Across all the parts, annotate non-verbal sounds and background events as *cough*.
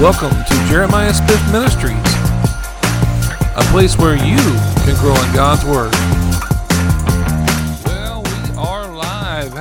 Welcome to Jeremiah Smith Ministries, a place where you can grow in God's Word.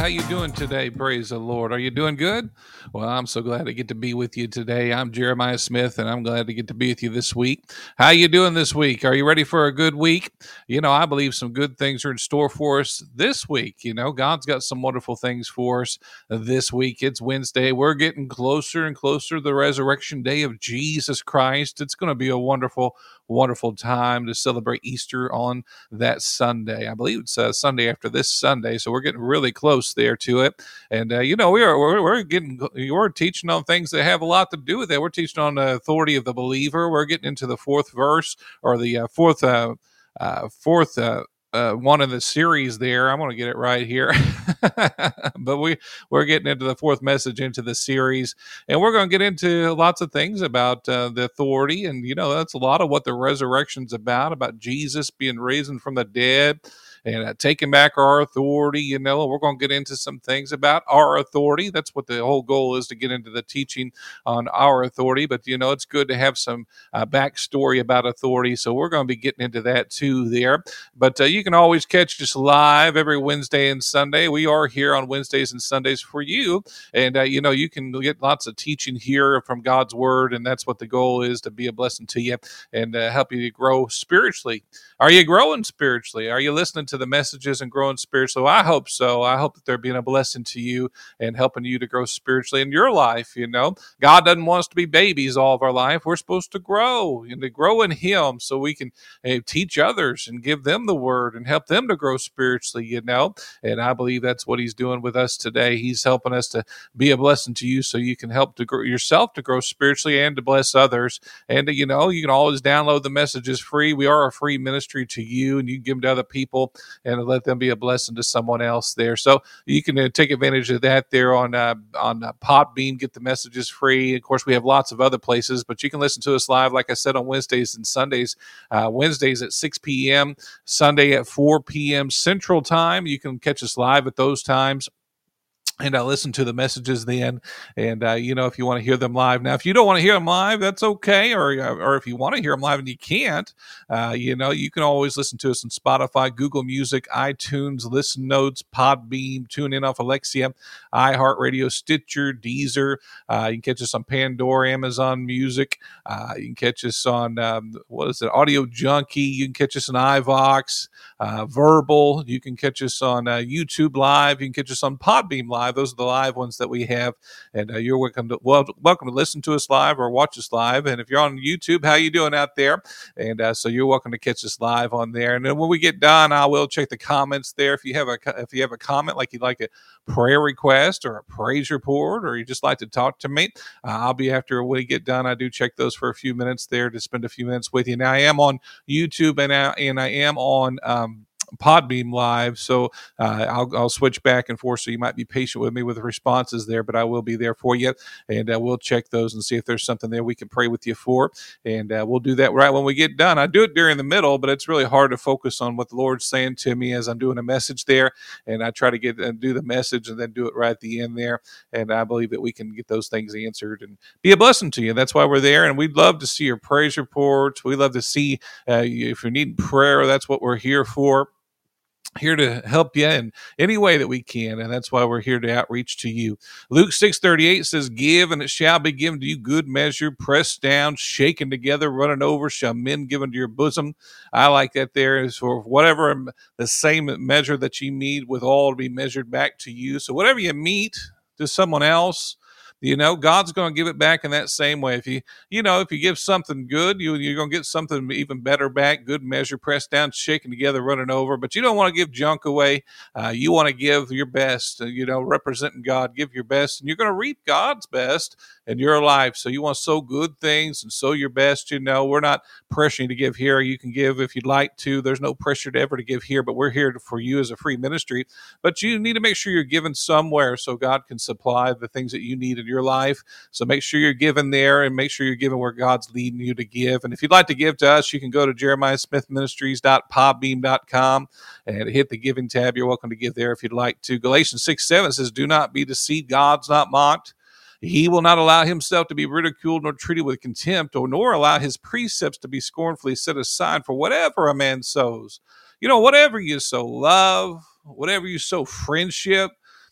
You doing today? Praise the Lord. Are you doing good? Well, I'm so glad to get to be with you today. I'm Jeremiah Smith, and I'm glad to get to be with you this week. How you doing this week? Are you ready for a good week? You know, I believe some good things are in store for us this week. You know, God's got some wonderful things for us this week. It's Wednesday. We're getting closer and closer to the resurrection day of Jesus Christ. It's going to be a wonderful, wonderful time to celebrate Easter on that Sunday. I believe it's uh, Sunday after this Sunday, so we're getting really close there to it. And uh, you know, we are we're, we're getting we're teaching on things that have a lot to do with it. We're teaching on the authority of the believer. We're getting into the fourth verse or the uh, fourth uh, uh, fourth uh, one in the series there. I'm going to get it right here, *laughs* but we we're getting into the fourth message into the series, and we're going to get into lots of things about uh, the authority, and you know that's a lot of what the resurrection's about, about Jesus being risen from the dead and uh, taking back our authority. You know, we're going to get into some things about our authority. That's what the whole goal is to get into the teaching on our authority. But you know, it's good to have some uh, backstory about authority. So we're going to be getting into that too there. But uh, you can always catch us live every Wednesday and Sunday. We are here on Wednesdays and Sundays for you, and uh, you know you can get lots of teaching here from God's Word, and that's what the goal is to be a blessing to you and uh, help you to grow spiritually. Are you growing spiritually? Are you listening to the messages and growing spiritually? Well, I hope so. I hope that they're being a blessing to you and helping you to grow spiritually in your life. You know, God doesn't want us to be babies all of our life. We're supposed to grow and to grow in Him so we can uh, teach others and give them the word and help them to grow spiritually, you know. And I believe that's what He's doing with us today. He's helping us to be a blessing to you so you can help to grow yourself to grow spiritually and to bless others. And, you know, you can always download the messages free. We are a free ministry to you and you can give them to other people and let them be a blessing to someone else there. So you can uh, take advantage of that there on uh, on uh, Podbean. Get the messages free. Of course, we have lots of other places, but you can listen to us live, like I said, on Wednesdays and Sundays. Uh, Wednesdays at 6 p.m., Sunday at 4 p.m. Central Time. You can catch us live at those times and I listen to the messages then. And uh, you know, if you want to hear them live, now if you don't want to hear them live, that's okay. Or uh, or if you want to hear them live and you can't, uh, you know, you can always listen to us on Spotify, Google Music, iTunes, Listen Notes, Podbean, Tune In off Alexa, iHeartRadio, Stitcher, Deezer. Uh, you can catch us on Pandora, Amazon Music. Uh, you can catch us on um, what is it, Audio Junkie. You can catch us on iVoox, uh, Verbal. You can catch us on YouTube Live. You can catch us on Podbean Live live. Those are the live ones that we have, and uh, you're welcome to well, welcome to listen to us live or watch us live. And if you're on YouTube, how you doing out there? And uh, so you're welcome to catch us live on there. And then when we get done, I will check the comments there. If you have a if you have a comment like you'd like a prayer request or a praise report, or you just like to talk to me, uh, I'll be after when we get done. I do check those for a few minutes there to spend a few minutes with you. Now I am on YouTube and I, and I am on. Um, Podbean Live. So uh, I'll, I'll switch back and forth. So you might be patient with me with the responses there, but I will be there for you. And uh, we'll check those and see if there's something there we can pray with you for. And uh, we'll do that right when we get done. I do it during the middle, but it's really hard to focus on what the Lord's saying to me as I'm doing a message there. And I try to get and do the message and then do it right at the end there. And I believe that we can get those things answered and be a blessing to you. That's why we're there. And we'd love to see your praise reports. We love to see uh, if you're needing prayer. That's what we're here for here to help you in any way that we can and that's why we're here to outreach to you. Luke 638 says give and it shall be given to you. Good measure pressed down shaken together running over shall men give into your bosom. I like that there is for whatever the same measure that you meet with all to be measured back to you. So whatever you meet to someone else you know god's going to give it back in that same way. If you you know if you give something good you, you're going to get something even better back good measure pressed down shaken together running over. But you don't want to give junk away. Uh, you want to give your best uh, you know representing god. Give your best and you're going to reap god's best in your life so you want to sow good things and sow your best you know we're not pressuring to give here you can give if you'd like to there's no pressure to ever to give here but we're here for you as a free ministry but you need to make sure you're giving somewhere so god can supply the things that you need in your life. So make sure you're giving there and make sure you're giving where God's leading you to give. And if you'd like to give to us, you can go to jeremiahsmithministries.podbean.com and hit the giving tab. You're welcome to give there if you'd like to. Galatians 6 7 says, Do not be deceived. God's not mocked. He will not allow himself to be ridiculed nor treated with contempt, or nor allow his precepts to be scornfully set aside for whatever a man sows. You know, whatever you sow, love, whatever you sow, friendship,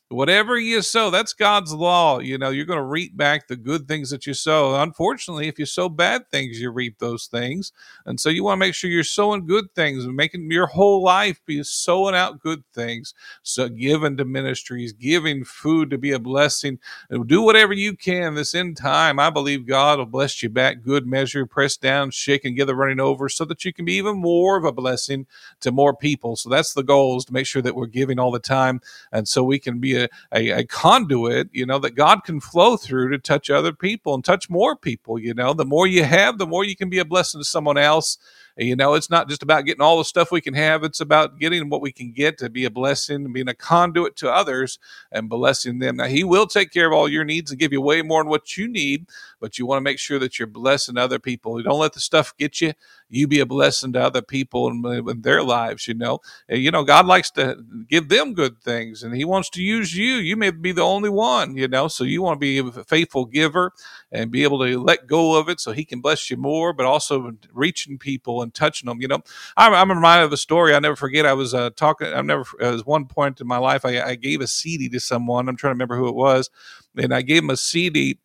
whatever you sow, that's God's law. You know, you're going to reap back the good things that you sow. Unfortunately, if you sow bad things, you reap those things. And so you want to make sure you're sowing good things and making your whole life be sowing out good things. So giving to ministries, giving food to be a blessing. Do whatever you can this end time. I believe God will bless you back good measure, pressed down, shaken, together, running over, so that you can be even more of a blessing to more people. So that's the goal is to make sure that we're giving all the time. And so we can be a, a, a, conduit, you know, that God can flow through to touch other people and touch more people. You know, the more you have, the more you can be a blessing to someone else. You know, it's not just about getting all the stuff we can have, it's about getting what we can get to be a blessing being a conduit to others and blessing them. Now, He will take care of all your needs and give you way more than what you need, but you want to make sure that you're blessing other people. don't let the stuff get you. You be a blessing to other people and in their lives, you know. You know, God likes to give them good things and He wants to use you. You may be the only one, you know, so you want to be a faithful giver and be able to let go of it so He can bless you more, but also reaching people and touching them. You know, I'm, I'm reminded of a story I never forget. I was uh, talking. I've never. There was one point in my life I, I gave a CD to someone. I'm trying to remember who it was, and I gave him a CD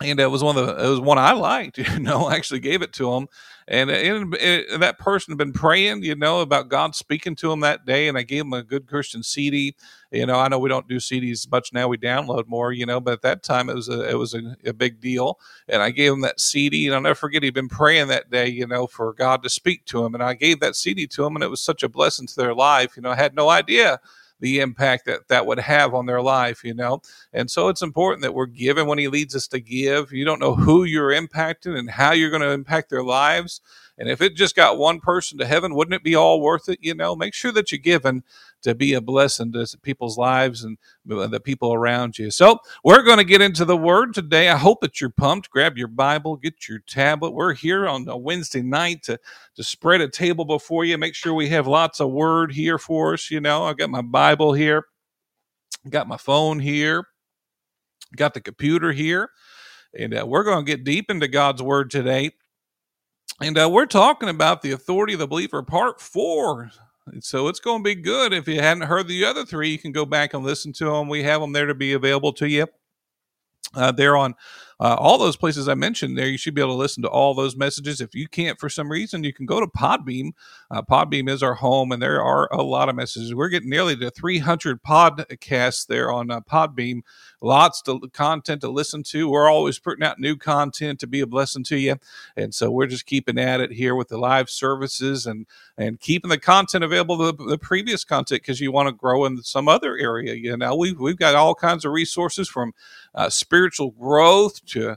and it was one of the it was one I liked. *laughs* You know, I actually gave it to him, and, it, it, that person had been praying, you know, about God speaking to him that day, and I gave him a good Christian CD. You know, I know we don't do CDs much now; we download more, you know, but at that time it was a it was a, a big deal, and I gave him that CD, and I'll never forget he'd been praying that day, you know, for God to speak to him, and I gave that CD to him, and it was such a blessing to their life. You know, I had no idea the impact that that would have on their life, you know. And so it's important that we're given when He leads us to give. You don't know who you're impacting and how you're going to impact their lives. And if it just got one person to heaven, wouldn't it be all worth it? You know, make sure that you're given to be a blessing to people's lives and the people around you. So we're going to get into the word today. I hope that you're pumped. Grab your Bible, get your tablet. We're here on a Wednesday night to, to spread a table before you. Make sure we have lots of word here for us. You know, I got my Bible here, got my phone here, got the computer here. And uh, we're going to get deep into God's word today. And uh, we're talking about the authority of the believer, part four. So it's going to be good. If you hadn't heard the other three, you can go back and listen to them. We have them there to be available to you. Uh, they're on uh, all those places I mentioned there. You should be able to listen to all those messages. If you can't for some reason, you can go to Podbean. Uh, Podbean is our home, and there are a lot of messages. We're getting nearly to 300 podcasts there on uh, Podbean. Lots of content to listen to. We're always putting out new content to be a blessing to you, and so we're just keeping at it here with the live services and and keeping the content available, the, the previous content, because you want to grow in some other area. You know, we've we've got all kinds of resources from uh, spiritual growth to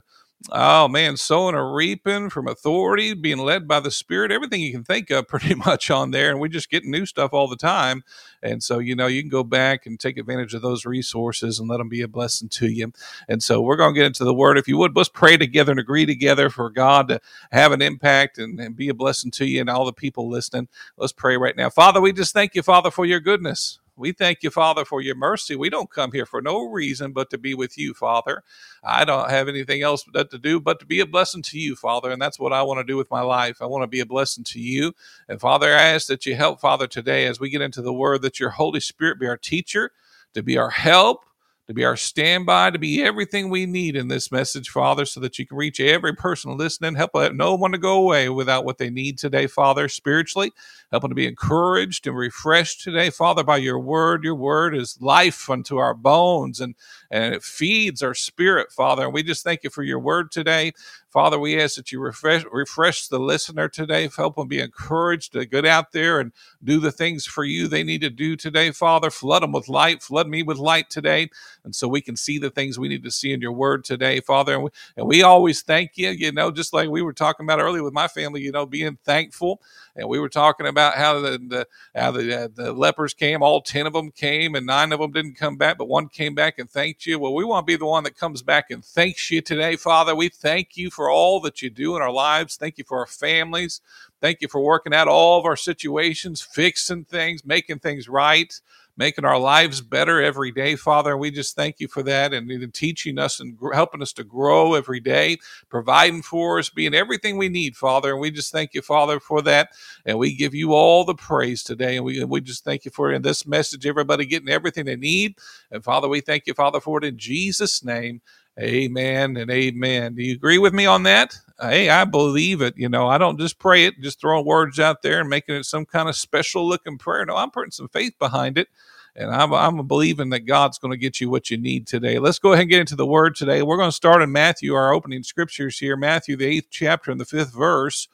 oh man, sowing or reaping from authority, being led by the Spirit, everything you can think of *laughs* pretty much on there. And we just get new stuff all the time. And so, you know, you can go back and take advantage of those resources and let them be a blessing to you. And so we're going to get into the word. If you would, let's pray together and agree together for God to have an impact and, and be a blessing to you and all the people listening. Let's pray right now. Father, we just thank you, Father, for your goodness. We thank you, Father, for your mercy. We don't come here for no reason but to be with you, Father. I don't have anything else to do but to be a blessing to you, Father. And that's what I want to do with my life. I want to be a blessing to you. And Father, I ask that you help, Father, today as we get into the word, that your Holy Spirit be our teacher, to be our help to be our standby, to be everything we need in this message, Father, so that you can reach every person listening. Help no one to go away without what they need today, Father, spiritually. Help them to be encouraged and refreshed today, Father, by your word. Your word is life unto our bones and, and it feeds our spirit, Father. And we just thank you for your word today. Father, we ask that you refresh, refresh the listener today. Help them be encouraged to get out there and do the things for you they need to do today, Father. Flood them with light. Flood me with light today. And so we can see the things we need to see in your word today, Father. And we, and we always thank you, you know, just like we were talking about earlier with my family, you know, being thankful. And we were talking about how the, the how the, uh, the lepers came, all 10 of them came, and nine of them didn't come back, but one came back and thanked you. Well, we want to be the one that comes back and thanks you today, Father. We thank you for all that you do in our lives. Thank you for our families. Thank you for working out all of our situations, fixing things, making things right. Making our lives better every day, Father. And we just thank you for that and teaching us and helping us to grow every day, providing for us, being everything we need, Father. And we just thank you, Father, for that. And we give you all the praise today. And we, we just thank you for in this message, everybody getting everything they need. And Father, we thank you, Father, for it in Jesus' name. Amen and amen. Do you agree with me on that? Hey, I believe it. You know, I don't just pray it, just throwing words out there and making it some kind of special looking prayer. No, I'm putting some faith behind it. And I'm, I'm believing that God's going to get you what you need today. Let's go ahead and get into the word today. We're going to start in Matthew, our opening scriptures here, Matthew, the eighth chapter and the fifth verse.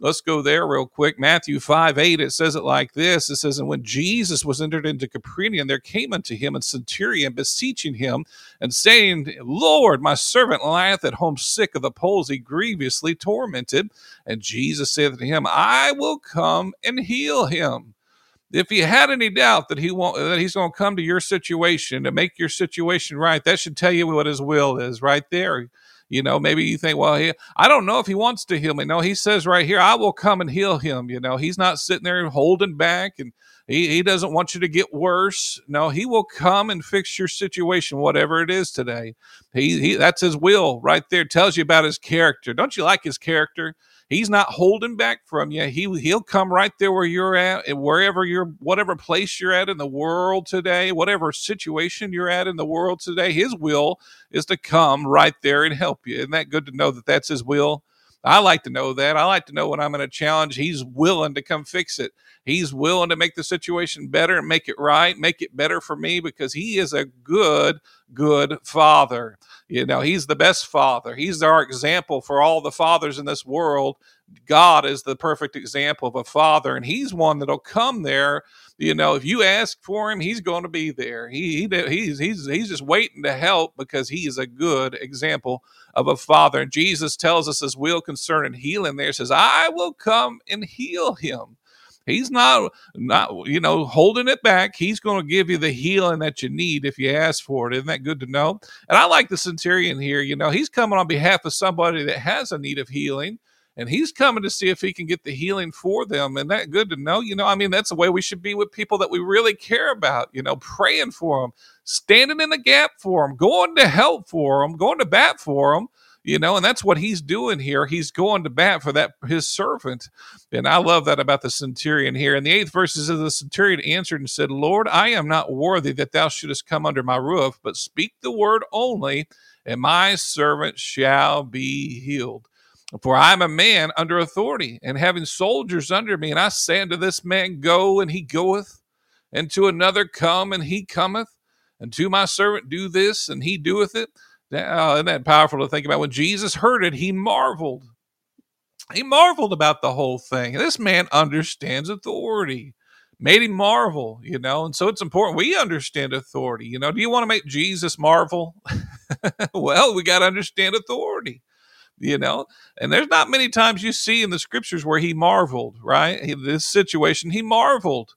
Let's go there real quick. Matthew 5 8, it says it like this It says, And when Jesus was entered into Capernaum, there came unto him a centurion beseeching him and saying, Lord, my servant lieth at home sick of the palsy, grievously tormented. And Jesus said to him, I will come and heal him if you had any doubt that he won't that he's going to come to your situation to make your situation right that should tell you what his will is right there you know, maybe you think, well, he, I don't know if he wants to heal me. No, he says right here, I will come and heal him. You know, he's not sitting there holding back and he, he doesn't want you to get worse. No, he will come and fix your situation, whatever it is today. He, he that's his will right there. Tells you about his character. Don't you like his character? He's not holding back from you. He he'll come right there where you're at, and wherever you're, whatever place you're at in the world today, whatever situation you're at in the world today. His will is to come right there and help you. Isn't that good to know that that's His will? I like to know that. I like to know when I'm in a challenge, he's willing to come fix it. He's willing to make the situation better and make it right, make it better for me because he is a good, good father. You know, he's the best father. He's our example for all the fathers in this world. God is the perfect example of a father, and he's one that'll come there you know, if you ask for him, he's going to be there. He, he he's he's he's just waiting to help because he is a good example of a father. And Jesus tells us his will concerning healing. There says, "I will come and heal him." He's not not you know holding it back. He's going to give you the healing that you need if you ask for it. Isn't that good to know? And I like the centurion here. You know, he's coming on behalf of somebody that has a need of healing and he's coming to see if he can get the healing for them. And that good to know, you know, I mean, that's the way we should be with people that we really care about, you know, praying for them, standing in the gap for them, going to help for them, going to bat for them you know and that's what he's doing here he's going to bat for that his servant and i love that about the centurion here in the eighth verses of the centurion answered and said lord i am not worthy that thou shouldest come under my roof but speak the word only and my servant shall be healed for I am a man under authority, and having soldiers under me, and I say unto this man, Go, and he goeth, and to another, Come, and he cometh, and to my servant, Do this, and he doeth it. Now, uh, isn't that powerful to think about? When Jesus heard it, he marveled. He marveled about the whole thing. This man understands authority. Made him marvel, you know, and so it's important we understand authority. You know, do you want to make Jesus marvel? *laughs* well, we got to understand authority you know? And there's not many times you see in the scriptures where he marveled right? He, this situation he marveled.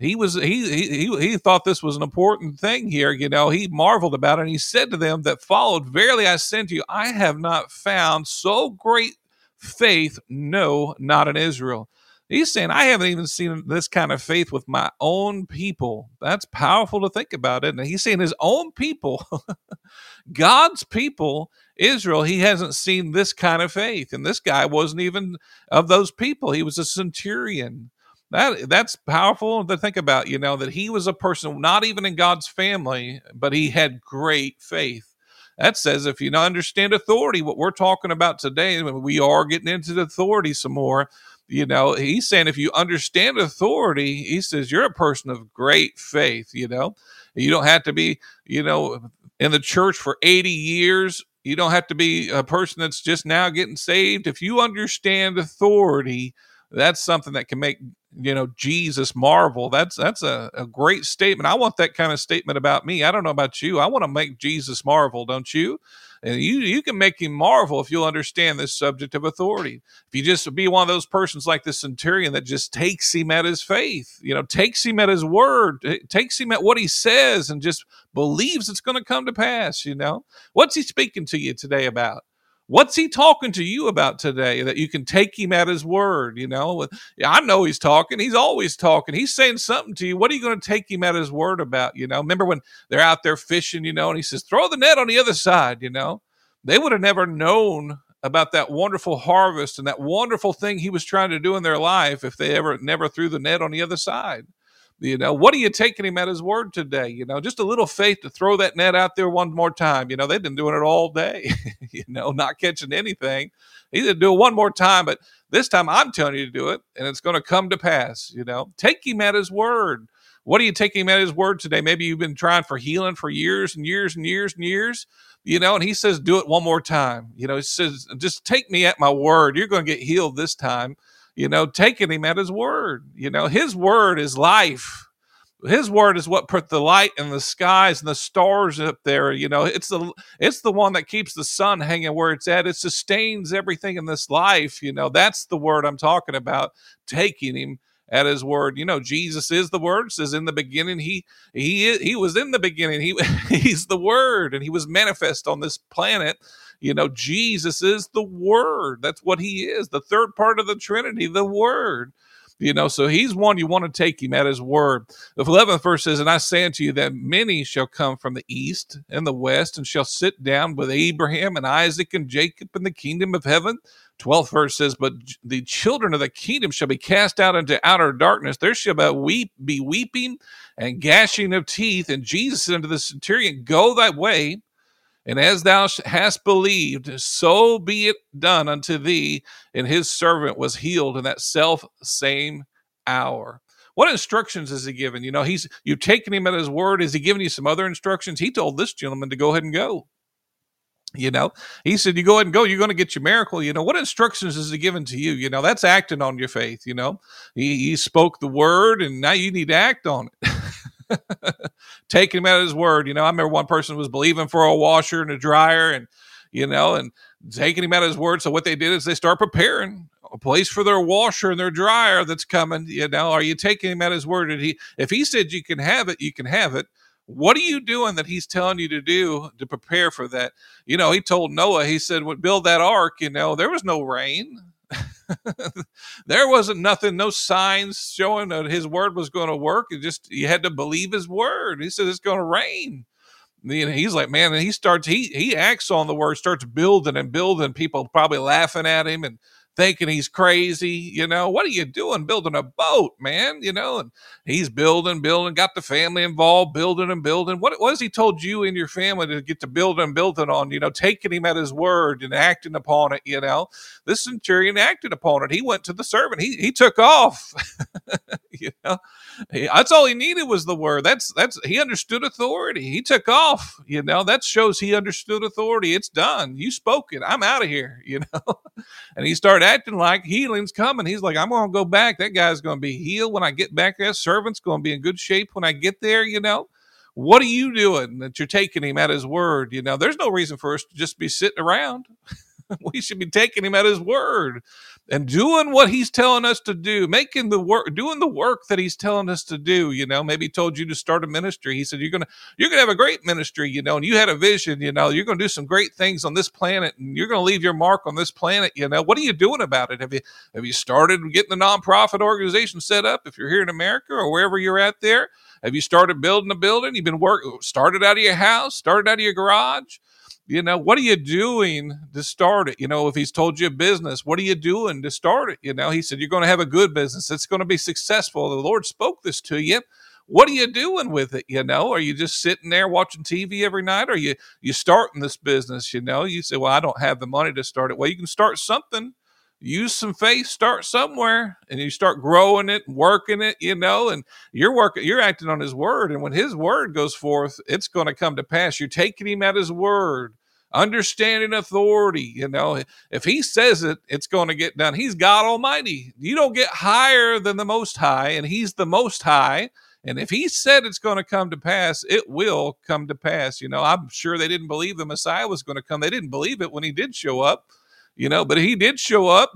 He was he, he he thought this was an important thing here you know? He marveled about it and he said to them that followed verily i send you i have not found so great faith no not in israel he's saying i haven't even seen this kind of faith with my own people that's powerful to think about it and he's saying his own people *laughs* god's people Israel, he hasn't seen this kind of faith. And this guy wasn't even of those people. He was a centurion. That that's powerful to think about, you know, that he was a person not even in God's family, but he had great faith. That says if you understand authority, what we're talking about today, we are getting into the authority some more. You know, he's saying if you understand authority, he says you're a person of great faith, you know. You don't have to be, you know, in the church for 80 years you don't have to be a person that's just now getting saved. If you understand authority, that's something that can make you know Jesus marvel. That's that's a, a great statement. I want that kind of statement about me. I don't know about you. I want to make Jesus marvel, don't you? And you you can make him marvel if you'll understand this subject of authority. If you just be one of those persons like the centurion that just takes him at his faith, you know, takes him at his word, eh, takes him at what he says, and just believes it's going to come to pass. You know, what's he speaking to you today about? What's he talking to you about today that you can take him at his word? You know, I know he's talking. He's always talking. He's saying something to you. What are you going to take him at his word about? You know, remember when they're out there fishing, you know, and he says, throw the net on the other side, you know? They would have never known about that wonderful harvest and that wonderful thing he was trying to do in their life if they ever never threw the net on the other side. You know, what are you taking him at his word today? You know, just a little faith to throw that net out there one more time. You know, they've been doing it all day, *laughs* you know, not catching anything. He said, do it one more time, but this time I'm telling you to do it and it's going to come to pass. You know, take him at his word. What are you taking him at his word today? Maybe you've been trying for healing for years and years and years and years, you know, and he says, do it one more time. You know, he says, just take me at my word. You're going to get healed this time you know, taking him at his word. You know, his word is life. His word is what put the light in the skies and the stars up there. You know, it's the it's the one that keeps the sun hanging where it's at. It sustains everything in this life. You know, that's the word I'm talking about. Taking him at his word. You know, Jesus is the word. Says in the beginning, he he he was in the beginning. He *laughs* he's the word, and he was manifest on this planet you know, Jesus is the Word. That's what He is, the third part of the Trinity, the Word. You know, so he's one you want to take him at his word. The 11th verse says, And I say unto you that many shall come from the east and the west and shall sit down with Abraham and Isaac and Jacob in the kingdom of heaven. 12th verse says, But the children of the kingdom shall be cast out into outer darkness. There shall be, weeping and gashing of teeth. And Jesus said unto the centurion, Go thy way and as thou hast believed, so be it done unto thee. And his servant was healed in that self same hour. What instructions is he given? You know, he's you've taken him at his word. Is he giving you some other instructions? He told this gentleman to go ahead and go. You know, he said, You go ahead and go, you're going to get your miracle. You know, what instructions is he given to you? You know, that's acting on your faith. You know, he, he spoke the word and now you need to act on it. *laughs* *laughs* taking him at his word. You know, I remember one person was believing for a washer and a dryer and, you know, and taking him at his word. So what they did is they start preparing a place for their washer and their dryer that's coming. You know, are you taking him at his word? Did he, if he said you can have it, you can have it. What are you doing that he's telling you to do to prepare for that? You know, he told Noah, he said, What build that ark, you know, there was no rain. *laughs* there wasn't nothing, no signs showing that his word was going to work. It just you had to believe his word. He said it's going to rain. And he's like, man, and he starts he he acts on the word, starts building and building. People probably laughing at him and thinking he's crazy. You know, what are you doing building a boat, man? You know, and he's building, building, got the family involved, building and building. What, has he told you and your family to get to building and building on? You know, taking him at his word and acting upon it. You know, this centurion acted upon it. He went to the servant. He he took off. *laughs* you know, that's all he needed was the word. That's that's he understood authority. He took off. You know, that shows he understood authority. It's done. You spoke it. I'm out of here. *laughs* You know, and he started acting like healing's coming. He's like, I'm going to go back. That guy's going to be healed when I get back there. Servant's going to be in good shape when I get there, you know. What are you doing that you're taking him at his word? You know, there's no reason for us to just be sitting around. *laughs* we should be taking him at his word and doing what he's telling us to do, making the work, doing the work that he's telling us to do. You know, maybe told you to start a ministry. He said, you're to, you're to have a great ministry, you know, and you had a vision, you know, you're to do some great things on this planet and you're to leave your mark on this planet. You know, what are you doing about it? Have you, have you started getting the nonprofit organization set up? If you're here in America or wherever you're at there, have you started building a building? You've been work, started out of your house, started out of your garage you know what are you doing to start it? You know if he's told you a business what are you doing to start it? You know he said you're going to have a good business. It's going to be successful. The lord spoke this to you. What are you doing with it? You know are you just sitting there watching tv every night? Or are you you starting this business? You know you say well i don't have the money to start it. Well you can start something use some faith, start somewhere, and you start growing it working it, you know, and you're working, you're acting on his word. And when his word goes forth, it's going to come to pass. You're taking him at his word, understanding authority, you know. If he says it, it's going to get done. He's God Almighty. You don't get higher than the most high, and he's the most high. And if he said it's going to come to pass, it will come to pass. You know, I'm sure they didn't believe the Messiah was going to come. They didn't believe it when he did show up you know, but he did show up.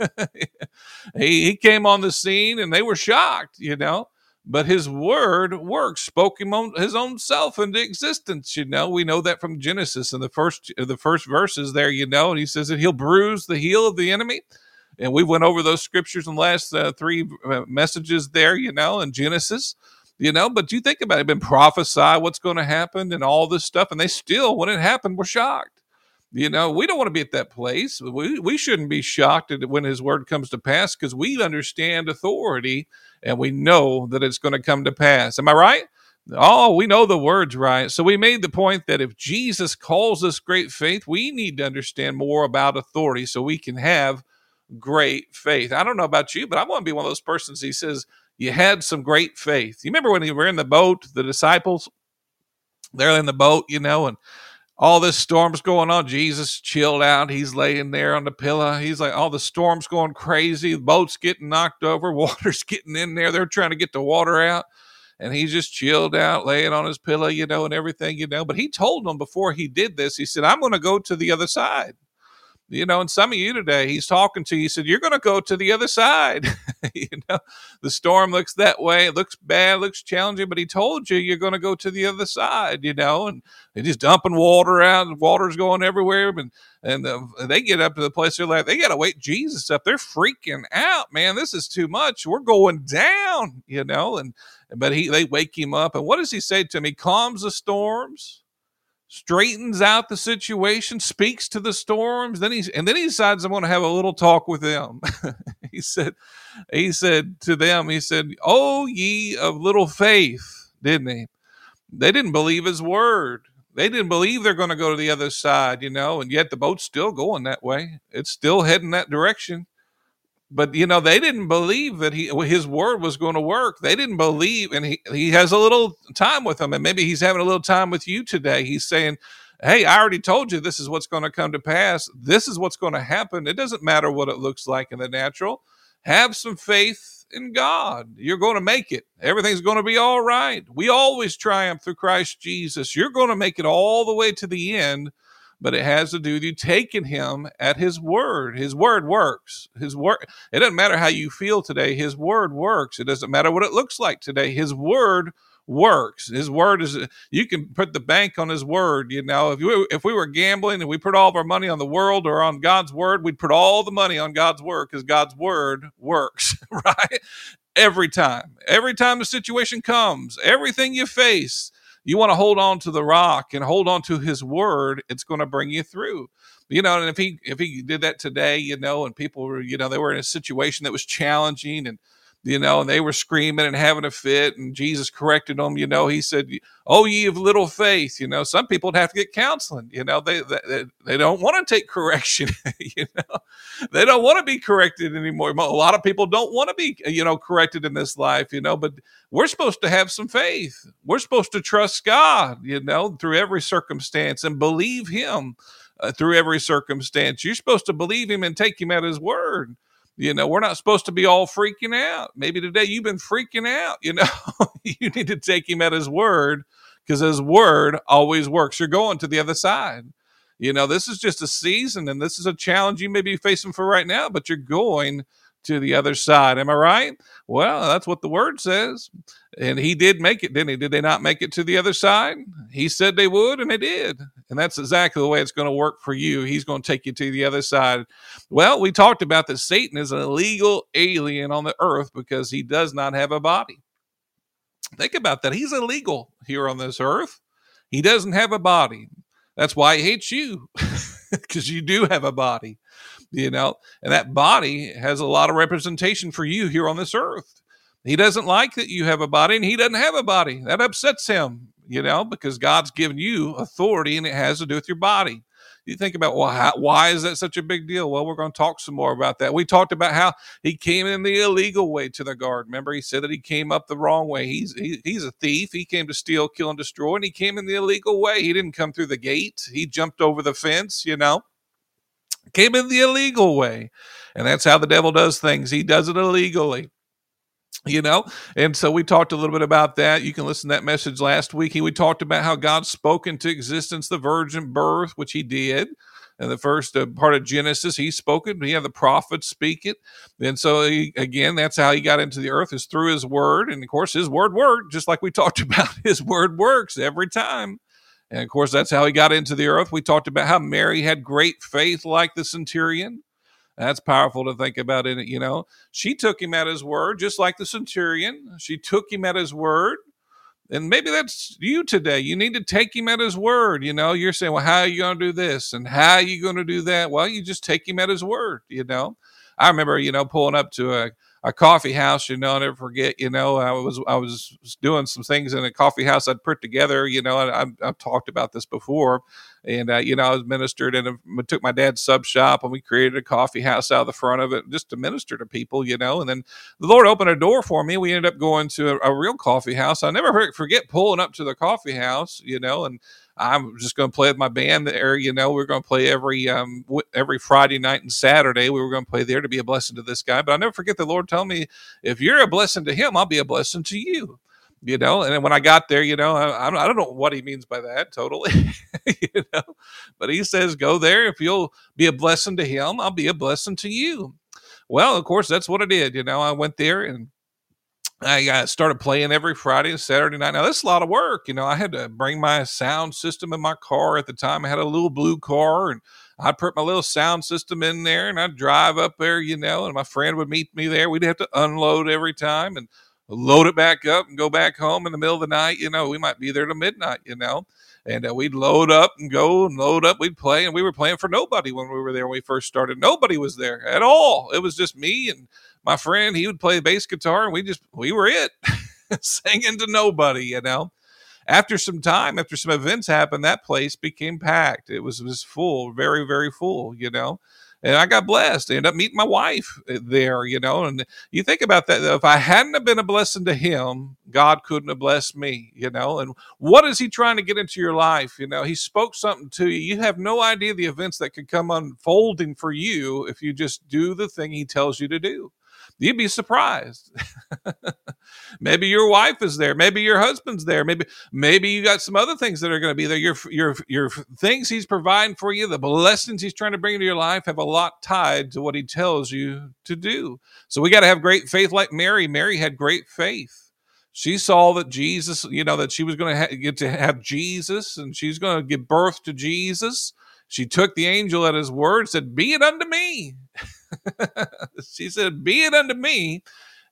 *laughs* he, he came on the scene and they were shocked, you know. but his word works, spoke him on his own self into existence. You know, we know that from Genesis in the first the first verses there. You know, and he says that he'll bruise the heel of the enemy, and we went over those scriptures in the last uh, three uh, messages there. You know, in Genesis. You know, but you think about it, been prophesied what's going to happen and all this stuff, and they still, when it happened, were shocked. You know, we don't want to be at that place. We, we shouldn't be shocked when his word comes to pass because we understand authority and we know that it's going to come to pass. Am I right? Oh, we know the words right. So we made the point that if Jesus calls us great faith, we need to understand more about authority so we can have great faith. I don't know about you, but I want to be one of those persons. He says, You had some great faith. You remember when you were in the boat, the disciples, they're in the boat, you know, and all this storm's going on. Jesus chilled out. He's laying there on the pillow. He's like, all the storm's going crazy. The boat's getting knocked over. *laughs* Water's getting in there. They're trying to get the water out. And he's just chilled out, laying on his pillow, you know, and everything, you know. But he told them before he did this, he said, I'm going to go to the other side you know, and some of you today, he's talking to you. He said, You're going to go to the other side. *laughs* you know, the storm looks that way. It looks bad, looks challenging, but he told you you're going to go to the other side, you know, and they're just dumping water out. And water's going everywhere. And, and uh, they get up to the place they're like, They got to wake Jesus up. They're freaking out, man. This is too much. We're going down, you know, and, but he, they wake him up. And what does he say to him? He calms the storms straightens out the situation, speaks to the storms, then he's and then he decides I'm going to have a little talk with them. *laughs* he said, he said to them, he said, "Oh ye of little faith," didn't he? They didn't believe his word. They didn't believe they're going to go to the other side, you know, and yet the boat's still going that way. It's still heading that direction but you know they didn't believe that he his word was going to work. They didn't believe and he, he has a little time with them and maybe he's having a little time with you today. He's saying hey i already told you this is what's going to come to pass. This is what's going to happen. It doesn't matter what it looks like in the natural. Have some faith in god. You're going to make it. Everything's going to be all right. We always triumph through christ jesus. You're going to make it all the way to the end but it has to do with you taking him at his word. His word works. His word, it doesn't matter how you feel today, his word works. It doesn't matter what it looks like today. His word works. His word is you can put the bank on his word. You know, if we if we were gambling and we put all of our money on the world or on God's word, we'd put all the money on God's word because God's word works, *laughs* right? Every time. Every time the situation comes, everything you face, you want to hold on to the rock and hold on to his word it's going to bring you through. You know and if he if he did that today you know and people were you know they were in a situation that was challenging and you know, and they were screaming and having a fit, and Jesus corrected them. You know, he said, "Oh, ye of little faith." You know, some people would have to get counseling. You know, they they, they don't want to take correction. *laughs* you know, they don't want to be corrected anymore. A lot of people don't want to be, you know, corrected in this life. You know, but we're supposed to have some faith. We're supposed to trust God. You know, through every circumstance and believe Him. Uh, through every circumstance, you're supposed to believe him and take him at his word. You know, we're not supposed to be all freaking out. Maybe today you've been freaking out. You know, *laughs* you need to take him at his word because his word always works. You're going to the other side. You know, this is just a season and this is a challenge you may be facing for right now, but you're going to the other side. Am I right? Well, that's what the word says. And he did make it, didn't he? Did they not make it to the other side? He said they would, and they did. And that's exactly the way it's going to work for you. He's going to take you to the other side. Well, we talked about that Satan is an illegal alien on the earth because he does not have a body. Think about that. He's illegal here on this earth. He doesn't have a body. That's why he hates you *laughs* because you do have a body you know, and that body has a lot of representation for you here on this earth. He doesn't like that you have a body and he doesn't have a body. That upsets him, you know, because God's given you authority and it has to do with your body. You think about, well, how, why is that such a big deal? Well, we're going to talk some more about that. We talked about how he came in the illegal way to the garden. Remember, he said that he came up the wrong way. He's he, he's a thief. He came to steal, kill, and destroy, and he came in the illegal way. He didn't come through the gate. He jumped over the fence, you know came in the illegal way. And that's how the devil does things. He does it illegally. You know, and so we talked a little bit about that. You can listen to that message last week. We talked about how God spoke into existence the virgin birth, which He did. and the first uh, part of Genesis, he spoke it. He had the prophets speak it. And so, he, again, that's how he got into the earth is through his word. And of course, his word worked, just like we *laughs* talked about. His word works every time. And of course, that's how he got into the earth. We talked about how Mary had great faith, like the centurion. That's powerful to think about in it, you know. She took him at his word, just like the centurion. She took him at his word and maybe that's you today. You need to take him at his word. You know, you're saying, well, how are you going to do this? And how are you going to do that? Well, you just take him at his word, you know. I remember, you know, pulling up to a, a coffee house, you know, I'll never forget, you know, I was, I was doing some things in a coffee house I'd put together, you know, and I, I've talked about this before and uh, you know, I was ministered and took my dad's sub shop, and we created a coffee house out of the front of it just to minister to people, you know. And then the Lord opened a door for me. We ended up going to a, a real coffee house. I never forget pulling up to the coffee house, you know, and I'm just going to play with my band there. You know, we are going to play every um, every Friday night and Saturday. We were going to play there to be a blessing to this guy. But I never forget the Lord telling me, if you're a blessing to him, I'll be a blessing to you you know and then when i got there you know i, I don't know what he means by that totally *laughs* you know but he says go there if you'll be a blessing to him i'll be a blessing to you well of course that's what i did you know i went there and I uh, started playing every Friday and Saturday night. Now, that's a lot of work. You know, I had to bring my sound system in my car at the time. I had a little blue car and I'd put my little sound system in there and I'd drive up there, you know, and my friend would meet me there. We'd have to unload every time. And load it back up and go back home in the middle of the night. You know, we might be there to midnight, you know, and uh, we'd load up and go and load up. We'd play, and we were playing for nobody when we were there when we first started. Nobody was there at all. It was just me and my friend. He would play bass guitar, and we just, we were it, *laughs* singing to nobody, you know. After some time, after some events happened, that place became packed. It was, was full, very, very full, you know and I got blessed. I ended up meeting my wife eh, there, you know. And you think about that. If I hadn't have been a blessing to him, God couldn't have blessed me, you know. And what is he trying to get into your life? You know, he spoke something to you. You have no idea the events that could come unfolding for you if you just do the thing he tells you to do you'd be surprised. *laughs* maybe your wife is there, maybe your husband's there, maybe maybe you got some other things that are going to be there. Your your your things he's providing for you, the blessings he's trying to bring into your life have a lot tied to what he tells you to do. So we got to have great faith like Mary. Mary had great faith. She saw that Jesus, you know, that she was going to ha- get to have Jesus and she's going to give birth to Jesus. She took the angel at his word, said, Be it unto me. *laughs* *laughs* she said, Be it unto me.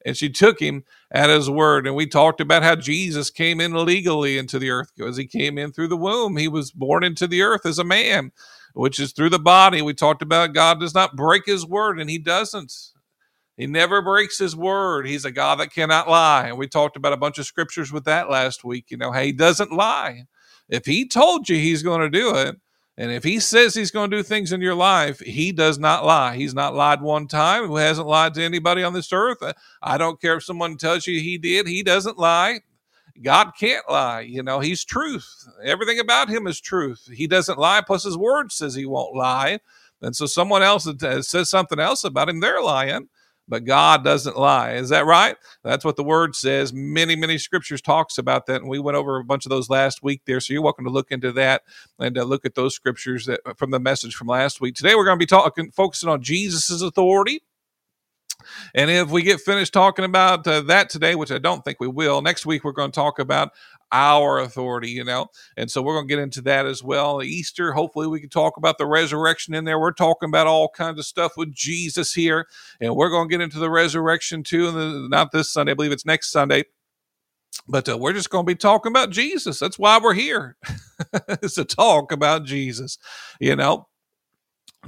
And she took him at his word. And we talked about how Jesus came in legally into the earth because he came in through the womb. He was born into the earth as a man, which is through the body. We talked about God does not break his word, and he doesn't. He never breaks his word. He's a God that cannot lie. And we talked about a bunch of scriptures with that last week. You know, hey, he doesn't lie. If he told you he's going to do it, and if he says he's going to do things in your life, he does not lie. He's not lied one time. He hasn't lied to anybody on this earth? Uh, I don't care if someone tells you he did. He doesn't lie. God can't lie. You know, he's truth. Everything about him is truth. He doesn't lie. Plus, his word says he won't lie. And so, someone else that uh, says something else about him, they're lying but God doesn't lie. Is that right? That's what the word says. Many, many scriptures talks about that, and we went over a bunch of those last week there. So you're welcome to look into that and uh, look at those scriptures that, from the message from last week. Today we're going to be talking, focusing on Jesus's authority. And if we get finished talking about uh, that today, which I don't think we will, next week we're going to talk about our authority, you know. And so we're going to get into that as well. Easter, hopefully, we can talk about the resurrection in there. We're talking about all kinds of stuff with Jesus here, and we're going to get into the resurrection too. And not this Sunday, I believe it's next Sunday. But uh, we're just going to be talking about Jesus. That's why we're here, *laughs* is to talk about Jesus, you know.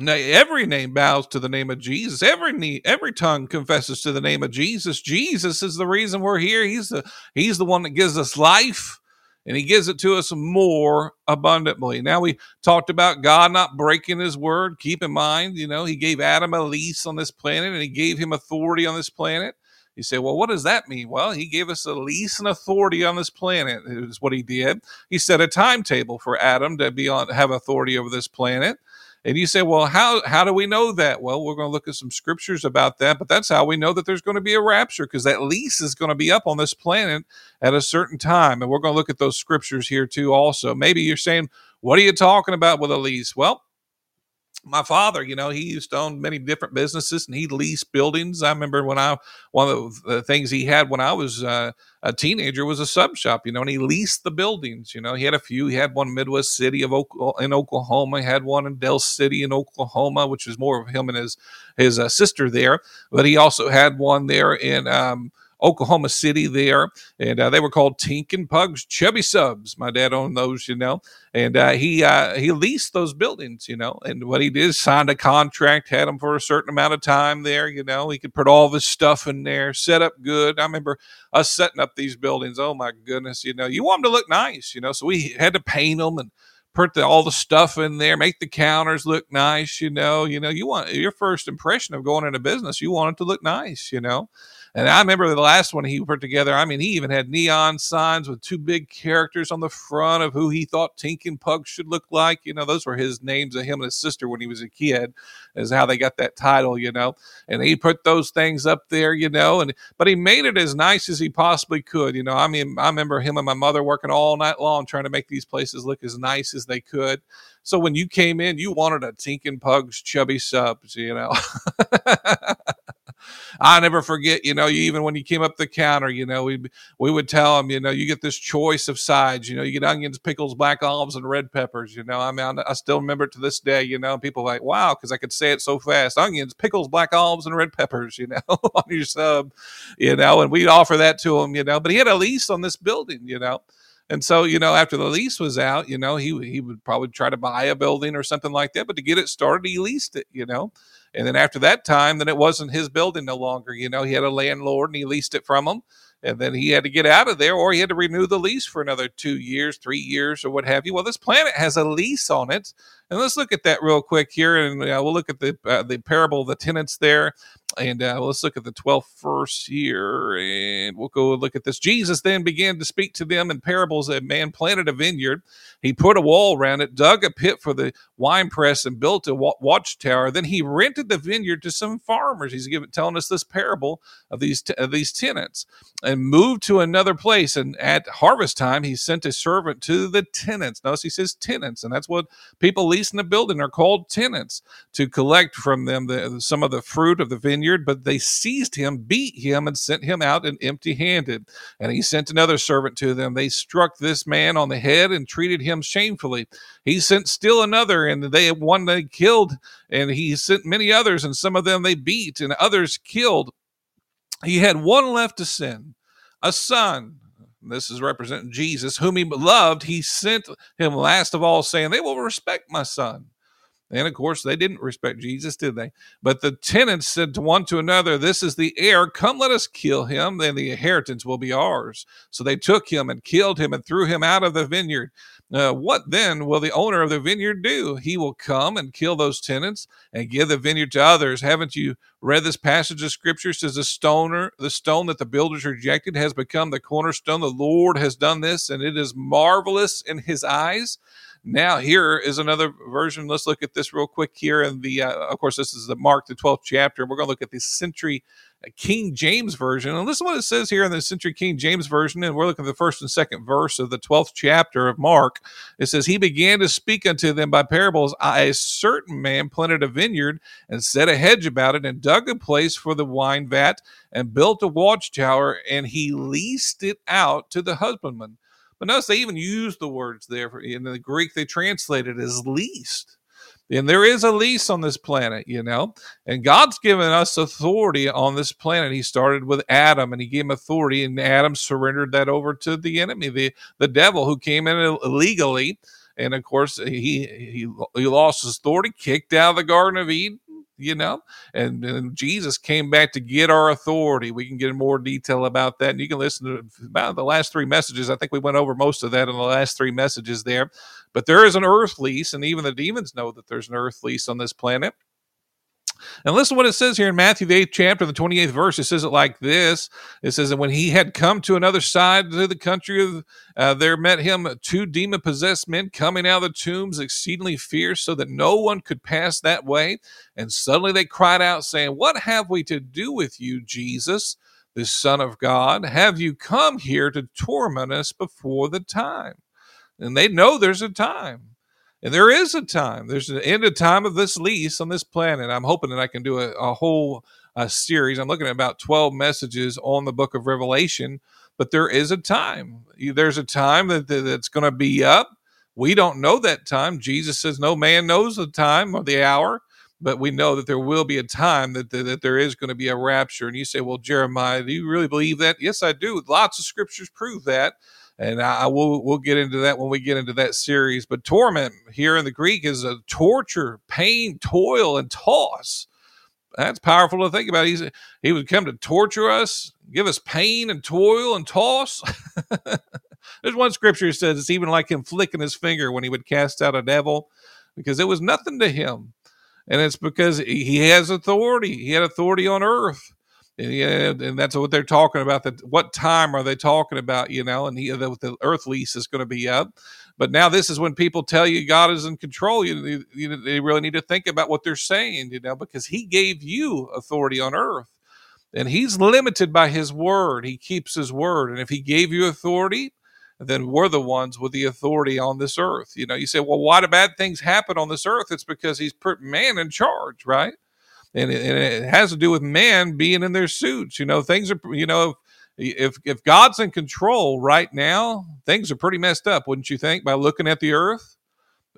Every name bows to the name of Jesus. Every knee, every tongue confesses to the name of Jesus. Jesus is the reason we're here. He's the He's the one that gives us life, and He gives it to us more abundantly. Now we talked about God not breaking His word. Keep in mind, you know, He gave Adam a lease on this planet, and He gave him authority on this planet. You say, well, what does that mean? Well, He gave us a lease and authority on this planet. Is what He did. He set a timetable for Adam to be on have authority over this planet. And you say, well, how how do we know that? Well, we're going to look at some scriptures about that, but that's how we know that there's going to be a rapture because that lease is going to be up on this planet at a certain time, and we're going to look at those scriptures here too. Also, maybe you're saying, what are you talking about with a lease? Well, my father, you know, he used to own many different businesses and he leased buildings. I remember when I, one of the things he had when I was uh, a teenager was a sub shop, you know, and he leased the buildings. You know, he had a few. He had one Midwest City of in Oklahoma. He had one in Del City in Oklahoma, which was more of him and his his uh, sister there. But he also had one there in um, Oklahoma City there, and uh, they were called Tink and Pug's Chubby Subs. My dad owned those, you know, and uh, he uh, he leased those buildings, you know. And what he did is signed a contract, had them for a certain amount of time there, you know. He could put all of his stuff in there, set up good. I remember us setting up these buildings. Oh my goodness, you know, you want them to look nice, you know. So we had to paint them and put the, all the stuff in there, make the counters look nice. You know, you know, you want your first impression of going into business, you want it to look nice. You know, and I remember the last one he put together. I mean, he even had neon signs with two big characters on the front of who he thought Tink and Pug should look like. You know, those were his names of him and his sister when he was a kid, is how they got that title, you know. And he put those things up there, you know, and but he made it as nice as he possibly could. You know, I mean, I remember him and my mother working all night long trying to make these places look as nice as they could. So when you came in, you wanted a Tink and Pug's chubby subs, you know. *laughs* I never forget, you know, you, even when you came up the counter, you know, we we would tell them, you know, you get this choice of sides, you know, you get onions, pickles, black olives, and red peppers. You know, I mean, I still remember it to this day. You know, people like, wow, because I could say it so fast: onions, pickles, black olives, and red peppers. You know, on your sub, you know, and we'd offer that to him. You know, but he had a lease on this building. You know. And so, you know, after the lease was out, you know, he he would probably try to buy a building or something like that. But to get it started, he leased it, you know. And then after that time, then it wasn't his building no longer. You know, he had a landlord and he leased it from him. And then he had to get out of there or he had to renew the lease for another two years, three years, or what have you. Well, this planet has a lease on it. And let's look at that real quick here. And uh, we'll look at the, uh, the parable of the tenants there. And uh, let's look at the 12th verse here, and we'll go look at this. Jesus then began to speak to them in parables. A man planted a vineyard. He put a wall around it, dug a pit for the winepress, and built a watchtower. Then he rented the vineyard to some farmers. He's giving, telling us this parable of these, t- of these tenants and moved to another place. And at harvest time, he sent a servant to the tenants. Notice he says tenants, and that's what people leasing a building are called tenants to collect from them the, some of the fruit of the vineyard vineyard, but they seized him, beat him, and sent him out and empty handed. And he sent another servant to them. They struck this man on the head and treated him shamefully. He sent still another, and they one they killed, and he sent many others, and some of them they beat, and others killed. He had one left to send, a son this is representing Jesus, whom he loved, he sent him last of all, saying, They will respect my son. And of course, they didn't respect Jesus, did they? But the tenants said to one to another, This is the heir. Come, let us kill him. Then the inheritance will be ours. So they took him and killed him and threw him out of the vineyard. Uh, what then will the owner of the vineyard do? He will come and kill those tenants and give the vineyard to others. Haven't you read this passage of scripture? It says the stoner, the stone that the builders rejected has become the cornerstone. The Lord has done this, and it is marvelous in his eyes. Now, here is another version. Let's look at this real quick here. And the, uh, of course, this is the Mark, the 12th chapter. And we're going to look at the Century uh, King James Version. And listen what it says here in the Century King James Version. And we're looking at the first and second verse of the 12th chapter of Mark. It says, He began to speak unto them by parables. A certain man planted a vineyard and set a hedge about it and dug a place for the wine vat and built a watchtower and he leased it out to the husbandman but notice they even use the words there for, in the Greek. They translate it as least. And there is a lease on this planet, you know, and God's given us authority on this planet. He started with Adam and he gave him authority, and Adam surrendered that over to the enemy, the, the devil who came in illegally. And of course, he, he, he lost his authority, kicked out of the Garden of Eden, you know? And, and, jesus came back to get our authority. We can get in more detail about that. And you can listen to about the last three messages. I think we went over most of that in the last three messages there. But there is an earth lease and even the demons know that there's an earth lease on this planet and listen what it says here in Matthew, the 8th chapter, the 28th verse. It says it like this It says, And when he had come to another side to the country of, uh, there met him two demon possessed men coming out of the tombs, exceedingly fierce, so that no one could pass that way. And suddenly they cried out, saying, What have we to do with you, Jesus, the Son of God? Have you come here to torment us before the time? And they know there's a time. And there is a time. There's an end of time of this lease on this planet. I'm hoping that I can do a, a whole series. I'm looking at about 12 messages on the book of Revelation, but there is a time. There's a time that, that that's going to be up. We don't know that time. Jesus says no man knows the time or the hour, but we know that there will be a time that, that, that there is going to be a rapture. And you say, well, Jeremiah, do you really believe that? Yes, I do. Lots of scriptures prove that and I, will we'll get into that when we get into that series. But torment here in the Greek is a torture, pain, toil, and toss. That's powerful to think about. He's he would come to torture us, give us pain and toil and toss. *laughs* There's one scripture that says it's even like him flicking his finger when he would cast out a devil, because it was nothing to him, and it's because he has authority. He had authority on earth yeah, and that's what they're talking about. That what time are they talking about? You know, and he, the, the earth lease is going to be up. But now this is when people tell you God is in control. You, you, they really need to think about what they're saying, you know, because He gave you authority on earth, and He's limited by His word. He keeps His word, and if He gave you authority, then we're the ones with the authority on this earth. You know, you say, well, why do bad things happen on this earth? It's because He's put man in charge, right? And it, and it has to do with man being in their suits. You know, things are you know if if God's in control right now, things are pretty messed up, wouldn't you think? By looking at the earth,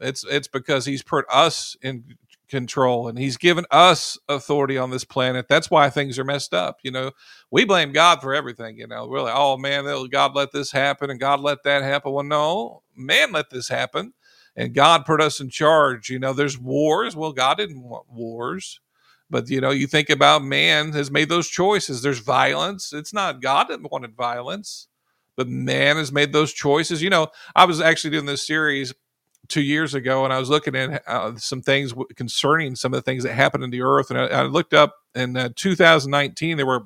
it's it's because He's put us in control and He's given us authority on this planet. That's why things are messed up. You know, we blame God for everything. You know, really, oh man, God let this happen and God let that happen. Well, no, man let this happen, and God put us in charge. You know, there's wars. Well, God didn't want wars but you know, you think about man has made those choices. There's violence. It's not God that wanted violence, but man has made those choices. You know, I was actually doing this series two years ago, and I was looking at uh, some things concerning some of the things that happened in the earth, and I, I looked up in uh, 2019 there were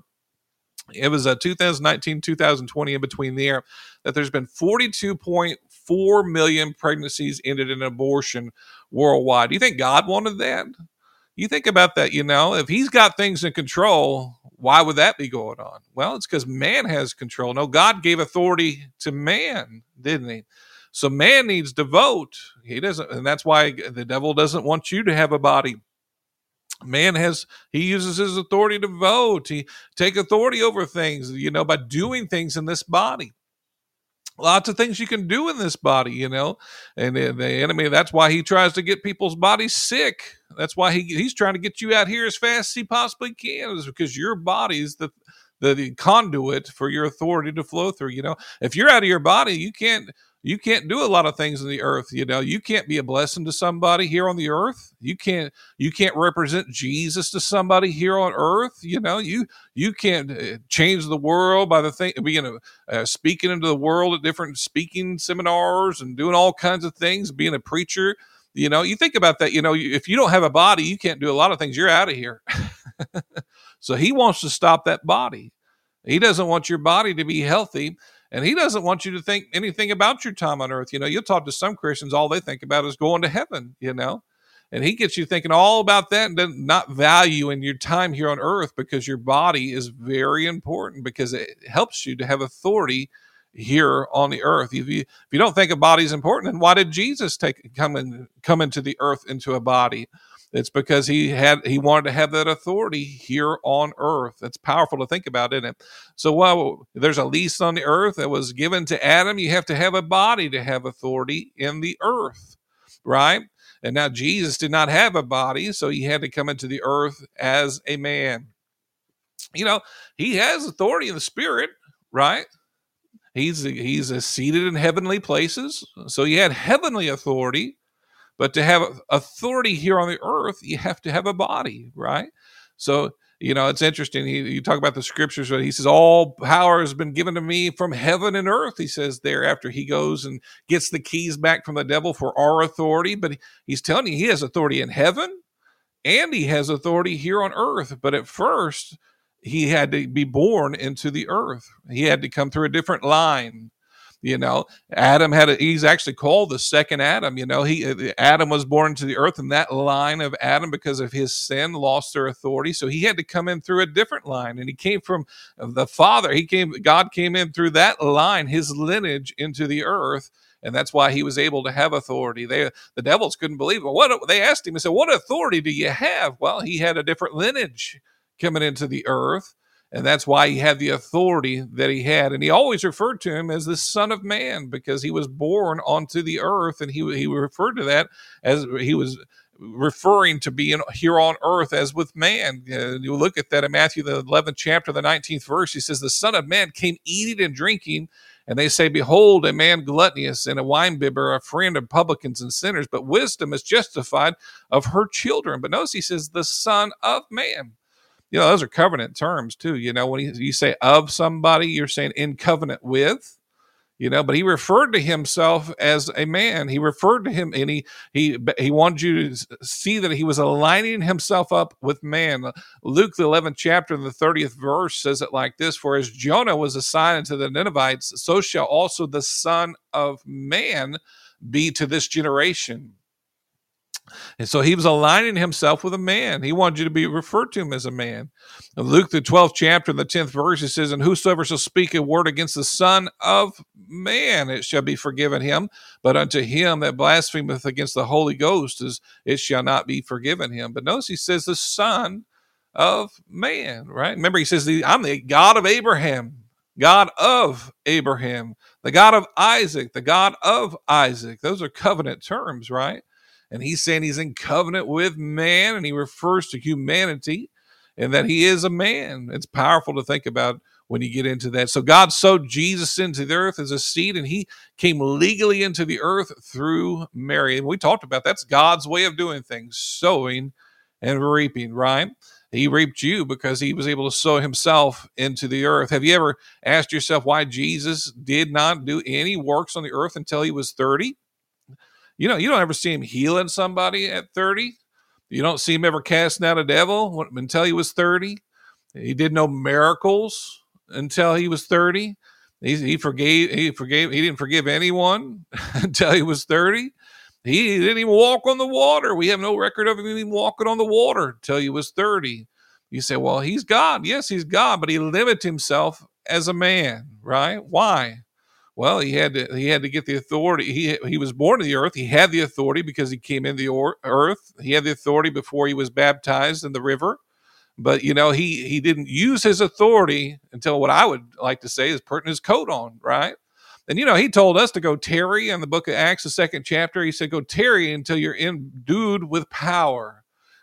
it was a 2019 2020 in between there that there's been 42.4 million pregnancies ended in abortion worldwide do you think god wanted that you think about that, you know, if he's got things in control, why would that be going on? Well, it's because man has control. No, God gave authority to man, didn't he? So man needs to vote. He doesn't, and that's why the devil doesn't want you to have a body. Man has he uses his authority to vote. He take authority over things, you know, by doing things in this body lots of things you can do in this body, you know. And the, the, enemy, that's why he tries to get people's bodies sick. That's why he, he's trying to get you out here as fast as he possibly can, is because your body's the, the the conduit for your authority to flow through. You know, if you're out of your body, you can't you can't do a lot of things in the earth you know? You can't be a blessing to somebody here on the earth. You can't you can't represent jesus to somebody here on earth you know? You you can't uh, change the world by the thing being a uh, speaking into the world at different speaking seminars and doing all kinds of things being a preacher you know you think about that you know if you don't have a body you can't do a lot of things you're out of here *laughs* so he wants to stop that body he doesn't want your body to be healthy and he doesn't want you to think anything about your time on earth. You know, you'll talk to some Christians, all they think about is going to heaven, you know. And he gets you thinking all about that and then not valuing your time here on earth because your body is very important because it helps you to have authority here on the earth. If you, if you don't think a body is important, then why did Jesus take come in come into the earth into a body? It's because he had he wanted to have that authority here on earth. That's powerful to think about, isn't it? So while there's a lease on the earth that was given to Adam, you have to have a body to have authority in the earth, right? And now Jesus did not have a body, so he had to come into the earth as a man. You know, he has authority in the spirit, right? He's he's seated in heavenly places, so he had heavenly authority but to have authority here on the earth, you have to have a body, right? So, you know, it's interesting. He, you talk about the scriptures, but he says, All power has been given to me from heaven and earth. He says there after he goes and gets the keys back from the devil for our authority. But he's telling you he has authority in heaven and he has authority here on earth. But at first, he had to be born into the earth, he had to come through a different line you know adam had a he's actually called the second adam you know he uh, adam was born to the earth and that line of adam because of his sin lost their authority so he had to come in through a different line and he came from the father he came god came in through that line his lineage into the earth and that's why he was able to have authority. They the devils couldn't believe it. What they asked him and said, "What authority do you have?" Well, he had a different lineage coming into the earth, and that's why he had the authority that he had. And he always referred to him as the Son of Man because he was born onto the earth, and he he referred to that as he was referring to being here on earth as with man. You look at that in Matthew, the 11th chapter, the 19th verse. He says, The Son of Man came eating and drinking and they say, Behold, a man gluttonous and a winebibber, a friend of publicans and sinners, but wisdom is justified of her children. But notice he says, the Son of Man. You know, those are covenant terms too. You know, when you say of somebody, you're saying in covenant with you know but he referred to himself as a man he referred to him and he he he wanted you to see that he was aligning himself up with man luke the 11th chapter the 30th verse says it like this for as jonah was assigned to the ninevites so shall also the son of man be to this generation and so he was aligning himself with a man. He wanted you to be referred to him as a man. In Luke, the 12th chapter, the 10th verse, it says, And whosoever shall speak a word against the Son of Man, it shall be forgiven him. But unto him that blasphemeth against the Holy Ghost, is, it shall not be forgiven him. But notice he says, The Son of Man, right? Remember, he says, I'm the God of Abraham, God of Abraham, the God of Isaac, the God of Isaac. Those are covenant terms, right? And he's saying he's in covenant with man and he refers to humanity and that he is a man. It's powerful to think about when you get into that. So God sowed Jesus into the earth as a seed and he came legally into the earth through Mary. And we talked about that's God's way of doing things, sowing and reaping, right? He reaped you because he was able to sow himself into the earth. Have you ever asked yourself why Jesus did not do any works on the earth until he was 30? You know, you don't ever see him healing somebody at 30. You don't see him ever casting out a devil until he was 30. He did no miracles until he was 30. He, he forgave, he forgave, he didn't forgive anyone *laughs* until he was 30. He didn't even walk on the water. We have no record of him even walking on the water until he was 30. You say, well, he's God. Yes, he's God, but he limited himself as a man, right? Why? Well, he had to he had to get the authority. He he was born to the earth. He had the authority because he came in the or, earth. He had the authority before he was baptized in the river. But you know, he he didn't use his authority until what I would like to say is putting his coat on, right? And you know, he told us to go tarry in the book of Acts, the second chapter. He said, "Go tarry until you're endued with power."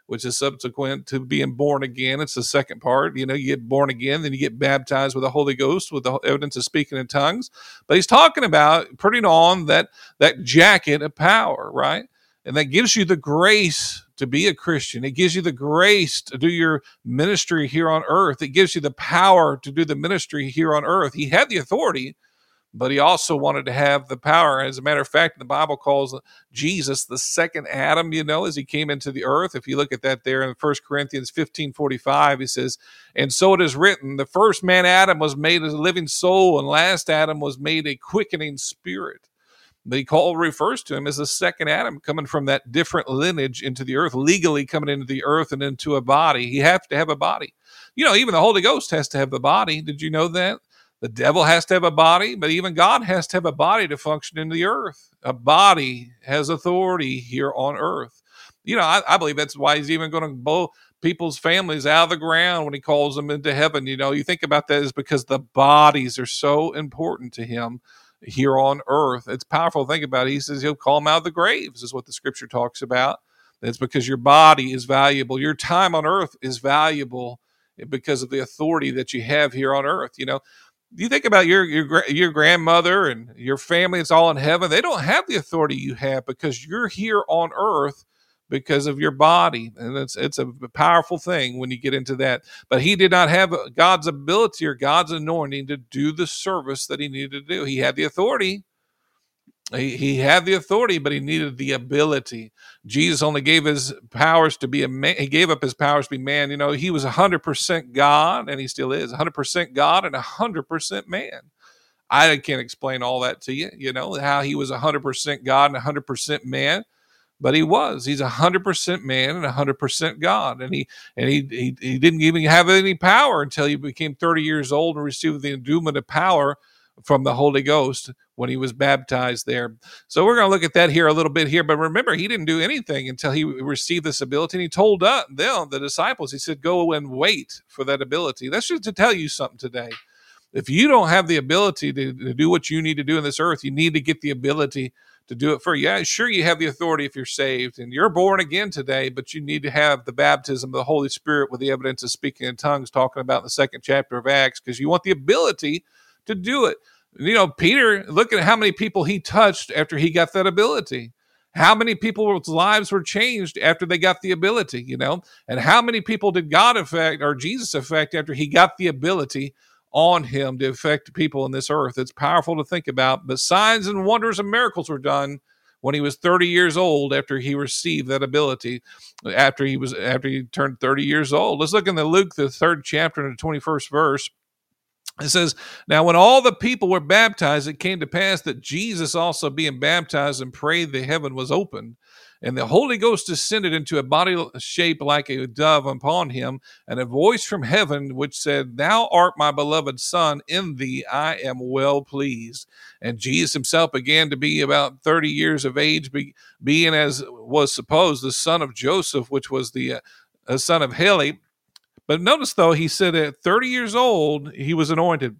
Which is subsequent to being born again. It's the second part. You know, you get born again, then you get baptized with the Holy Ghost with the evidence of speaking in tongues. But he's talking about putting on that that jacket of power, right? And that gives you the grace to be a Christian. It gives you the grace to do your ministry here on earth. It gives you the power to do the ministry here on earth. He had the authority, but he also wanted to have the power. As a matter of fact, the Bible calls Jesus the second Adam, you know, as he came into the earth. If you look at that there in 1 Corinthians 15 45, he says, And so it is written, the first man Adam was made a living soul, and last Adam was made a quickening spirit. But he called refers to him as the second Adam coming from that different lineage into the earth, legally coming into the earth and into a body. He has to have a body. You know, even the Holy Ghost has to have a body. Did you know that? The devil has to have a body, but even God has to have a body to function in the earth. A body has authority here on earth. You know, I, I believe that's why he's even going to blow people's families out of the ground when he calls them into heaven. You know, you think about that is because the bodies are so important to him here on earth. It's powerful to think about. It. He says he'll call them out of the graves, is what the scripture talks about. It's because your body is valuable. Your time on earth is valuable because of the authority that you have here on earth. You know, you think about your your your grandmother and your family it's all in heaven they don't have the authority you have because you're here on earth because of your body and it's it's a powerful thing when you get into that. But he did not have god's ability or god's anointing to do the service that he needed to do. He had the authority he, he had the authority, but he needed the ability. Jesus only gave his powers to be a man. He gave up his powers to be man. You know, he was 100% God, and he still is 100% God and 100% man. I can't explain all that to you, you know, how he was 100% God and 100% man but he was he's a 100% man and a 100% god and he and he, he he didn't even have any power until he became 30 years old and received the endowment of power from the Holy Ghost when he was baptized there. So we're going to look at that here a little bit here. But remember, he didn't do anything until he received this ability. And he told uh, them, the disciples, he said, go and wait for that ability. That's just to tell you something today. If you don't have the ability to, to do what you need to do in this earth, you need to get the ability to do it for you. Yeah, sure, you have the authority if you're saved and you're born again today, but you need to have the baptism of the Holy Spirit with the evidence of speaking in tongues, talking about the second chapter of Acts, because you want the ability to do it. You know, Peter, look at how many people he touched after he got that ability. How many people's lives were changed after they got the ability, you know? And how many people did God affect or Jesus affect after he got the ability on him to affect people in this earth. It's powerful to think about. But signs and wonders and miracles were done when he was 30 years old after he received that ability after he was after he turned 30 years old let's look in the luke the third chapter and the 21st verse it says, Now, when all the people were baptized, it came to pass that Jesus also being baptized and prayed, the heaven was opened. And the Holy Ghost descended into a body shape like a dove upon him, and a voice from heaven which said, Thou art my beloved Son, in thee I am well pleased. And Jesus himself began to be about 30 years of age, be, being as was supposed the son of Joseph, which was the uh, son of Heli. But notice though, he said at 30 years old, he was anointed.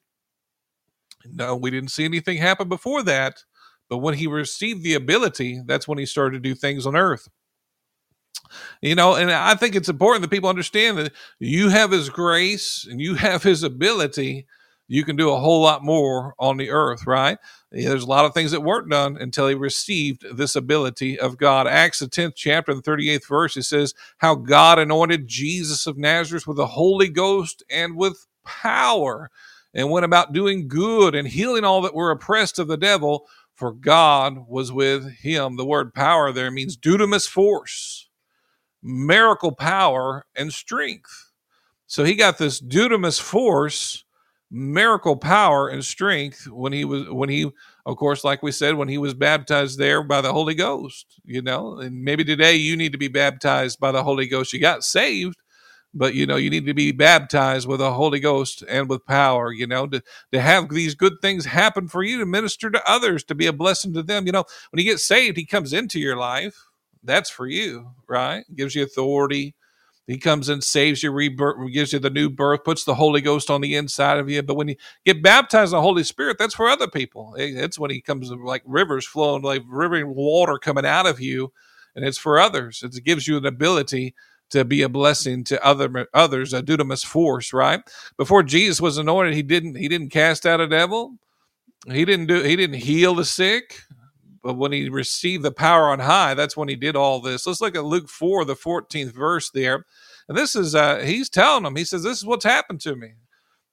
No, we didn't see anything happen before that. But when he received the ability, that's when he started to do things on earth. You know, and I think it's important that people understand that you have his grace and you have his ability. You can do a whole lot more on the earth, right? There's a lot of things that weren't done until he received this ability of God. Acts, the 10th chapter, the 38th verse, it says, How God anointed Jesus of Nazareth with the Holy Ghost and with power, and went about doing good and healing all that were oppressed of the devil, for God was with him. The word power there means dunamis force, miracle power, and strength. So he got this dunamis force, miracle power, and strength when he was, when he, of course, like we said, when he was baptized there by the Holy Ghost, you know, and maybe today you need to be baptized by the Holy Ghost. You got saved, but you know you need to be baptized with the holy ghost and with power you know to, to have these good things happen for you to minister to others to be a blessing to them. You know when you get saved he comes into your life. That's for you right? Gives you authority he comes and saves you rebirth gives you the new birth puts the holy ghost on the inside of you but when you get baptized in the holy spirit that's for other people it's when he comes like rivers flowing like river water coming out of you and it's for others it gives you an ability to be a blessing to other others, a dunamis force, right? Before Jesus was anointed, he didn't he didn't cast out a devil. He didn't do he didn't heal the sick. But when he received the power on high, that's when he did all this. Let's look at Luke 4, the 14th verse there. And this is uh he's telling them, he says, This is what's happened to me.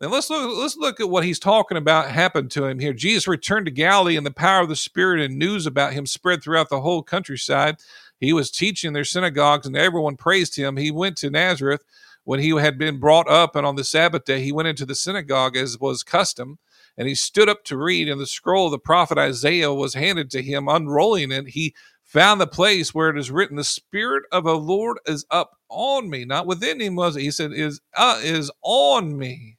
And let's look, let's look at what he's talking about happened to him here. Jesus returned to Galilee in the power of the Spirit, and news about him spread throughout the whole countryside. He was teaching their synagogues, and everyone praised him. He went to Nazareth when he had been brought up, and on the Sabbath day he went into the synagogue as was custom. And he stood up to read, and the scroll of the prophet Isaiah was handed to him. Unrolling it, he found the place where it is written, "The Spirit of the Lord is up on me." Not within him was it. He said, "is uh, is on me."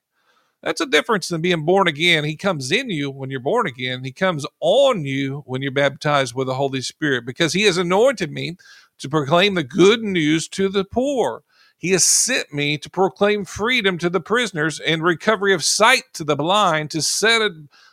That's a difference than being born again. He comes in you when you're born again. He comes on you when you're baptized with the Holy Spirit because he has anointed me to proclaim the good news to the poor. He has sent me to proclaim freedom to the prisoners and recovery of sight to the blind, to set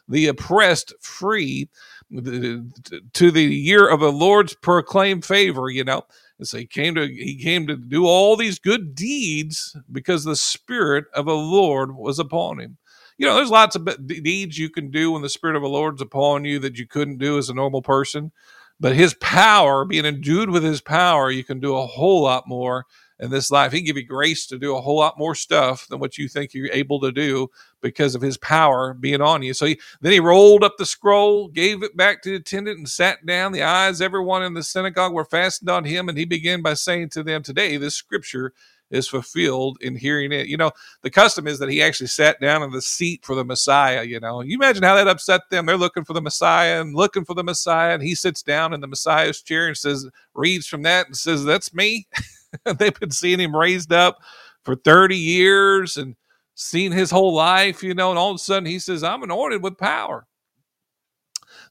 the oppressed free, to the year of the Lord's proclaimed favor, you know. And so he came to he came to do all these good deeds because the spirit of the Lord was upon him. You know, there's lots of deeds you can do when the spirit of the Lord's upon you that you couldn't do as a normal person. But his power, being endued with his power, you can do a whole lot more in this life. He can give you grace to do a whole lot more stuff than what you think you're able to do because of his power being on you. So he, then he rolled up the scroll, gave it back to the attendant, and sat down. The eyes everyone in the synagogue were fastened on him, and he began by saying to them, Today this scripture is fulfilled in hearing it. You know, the custom is that he actually sat down in the seat for the Messiah. You know, you imagine how that upset them. They're looking for the Messiah and looking for the Messiah, and he sits down in the Messiah's chair and says, reads from that and says, That's me. *laughs* *laughs* They've been seeing him raised up for 30 years and seen his whole life, you know, and all of a sudden he says, I'm anointed with power.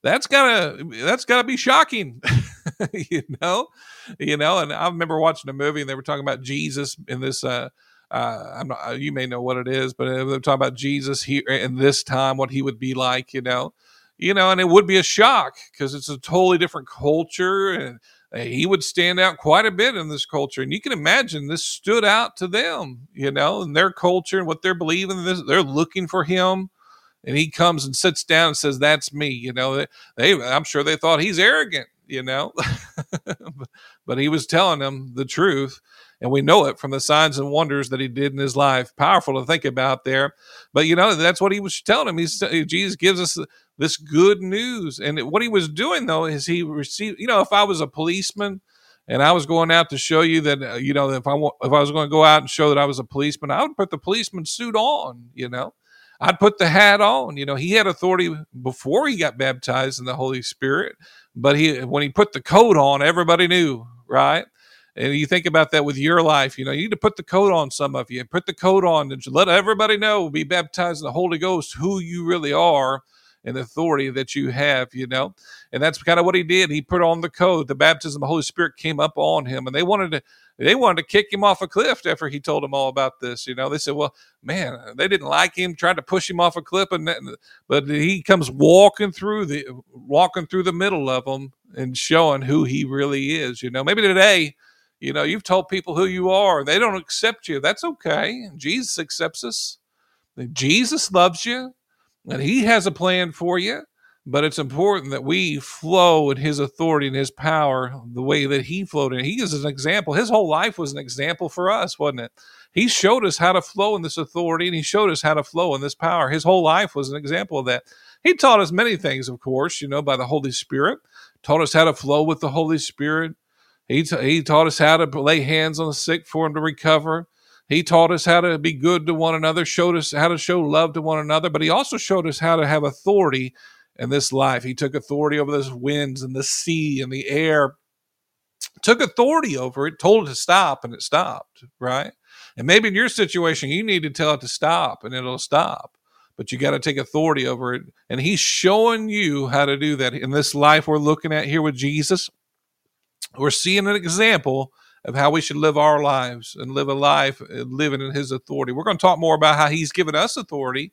That's gotta that's gotta be shocking, *laughs* you know, you know. And I remember watching a movie and they were talking about Jesus in this. Uh, uh, I'm not, you may know what it is, but they're talking about Jesus here in this time, what he would be like, you know, you know, and it would be a shock because it's a totally different culture and Eh, he would stand out quite a bit in this culture. And you can imagine this stood out to them, you know, and their culture and what they're believing. This, they're looking for him. And he comes and sits down and says, That's me. You know, they, they I'm sure they thought he's arrogant, you know, *laughs* but he was telling them the truth. And we know it from the signs and wonders that he did in his life. Powerful to think about there. But, you know, that's what he was telling him. He's, Jesus gives us this good news. And what he was doing though is he received, you know, if I was a policeman and I was going out to show you that, uh, you know, if I if I was going to go out and show that I was a policeman, I would put the policeman suit on, you know. I'd put the hat on. You know, he had authority before he got baptized in the Holy Spirit, but he when he put the coat on, everybody knew, right? And you think about that with your life, you know, you need to put the coat on some of you, put the coat on and let everybody know, be baptized in the Holy Ghost, who you really are and authority that you have, you know. And that's kind of what he did. He put on the code. The baptism of the Holy Spirit came up on him, and they wanted to they wanted to kick him off a cliff after he told them all about this. You know, they said, "Well, man, they didn't like him, tried to push him off a cliff, and but he comes walking through the walking through the middle of them and showing who he really is. You know, maybe today." You know, you've told people who you are. They don't accept you. That's okay. Jesus accepts us. Jesus loves you and he has a plan for you but it's important that we flow in his authority and his power the way that he flowed and he is an example. His whole life was an example for us wasn't it? He showed us how to flow in this authority and he showed us how to flow in this power. His whole life was an example of that. He taught us many things of course you know by the holy spirit. Taught us how to flow with the holy spirit. He, t- he taught us how to lay hands on the sick for him to recover he taught us how to be good to one another, showed us how to show love to one another, but he also showed us how to have authority in this life. He took authority over the winds and the sea and the air, took authority over it, told it to stop, and it stopped, right? And maybe in your situation, you need to tell it to stop and it'll stop. But you got to take authority over it. And he's showing you how to do that. In this life we're looking at here with Jesus, we're seeing an example of how we should live our lives and live a life uh, living in his authority. We're going to talk more about how he's given us authority,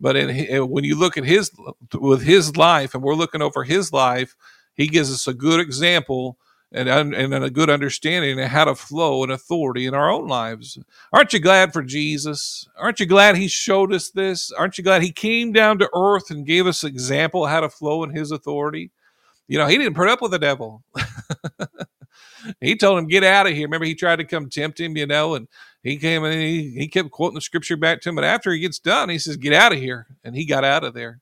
but in, when you look at his with his life and we're looking over his life, he gives us a good example and, and a good understanding of how to flow in authority in our own lives. Aren't you glad for Jesus? Aren't you glad he showed us this? Aren't you glad he came down to earth and gave us example how to flow in his authority? You know, he didn't put up with the devil. *laughs* he told him, get out of here. Remember, he tried to come tempt him, you know, and he came and he, he kept quoting the scripture back to him. But after he gets done, he says, get out of here. And he got out of there,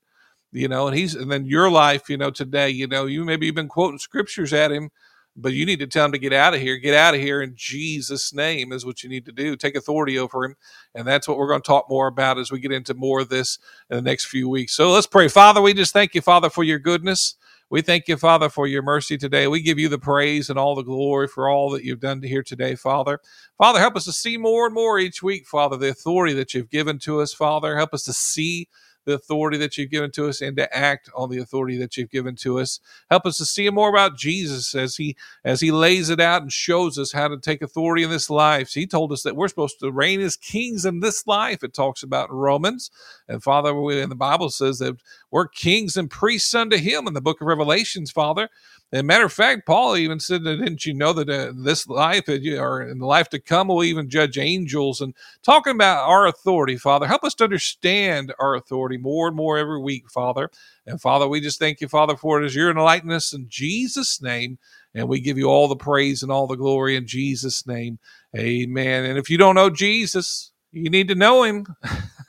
you know, and he's, and then your life, you know, today, you know, you maybe you've been quoting scriptures at him, but you need to tell him to get out of here. Get out of here in Jesus' name is what you need to do. Take authority over him. And that's what we're going to talk more about as we get into more of this in the next few weeks. So let's pray. Father, we just thank you, Father, for your goodness. We thank you, Father, for your mercy today. We give you the praise and all the glory for all that you've done here today, Father. Father, help us to see more and more each week, Father, the authority that you've given to us, Father. Help us to see the authority that you've given to us and to act on the authority that you've given to us. Help us to see more about Jesus as he as he lays it out and shows us how to take authority in this life. He told us that we're supposed to reign as kings in this life. It talks about in Romans. And Father, in the Bible says that we're kings and priests unto him in the book of Revelations, Father. As a matter of fact, Paul even said, "Didn't you know that uh, this life, or in the life to come, will even judge angels?" And talking about our authority, Father, help us to understand our authority more and more every week, Father. And Father, we just thank you, Father, for it as you're enlightening us in Jesus' name, and we give you all the praise and all the glory in Jesus' name, Amen. And if you don't know Jesus, you need to know him. *laughs*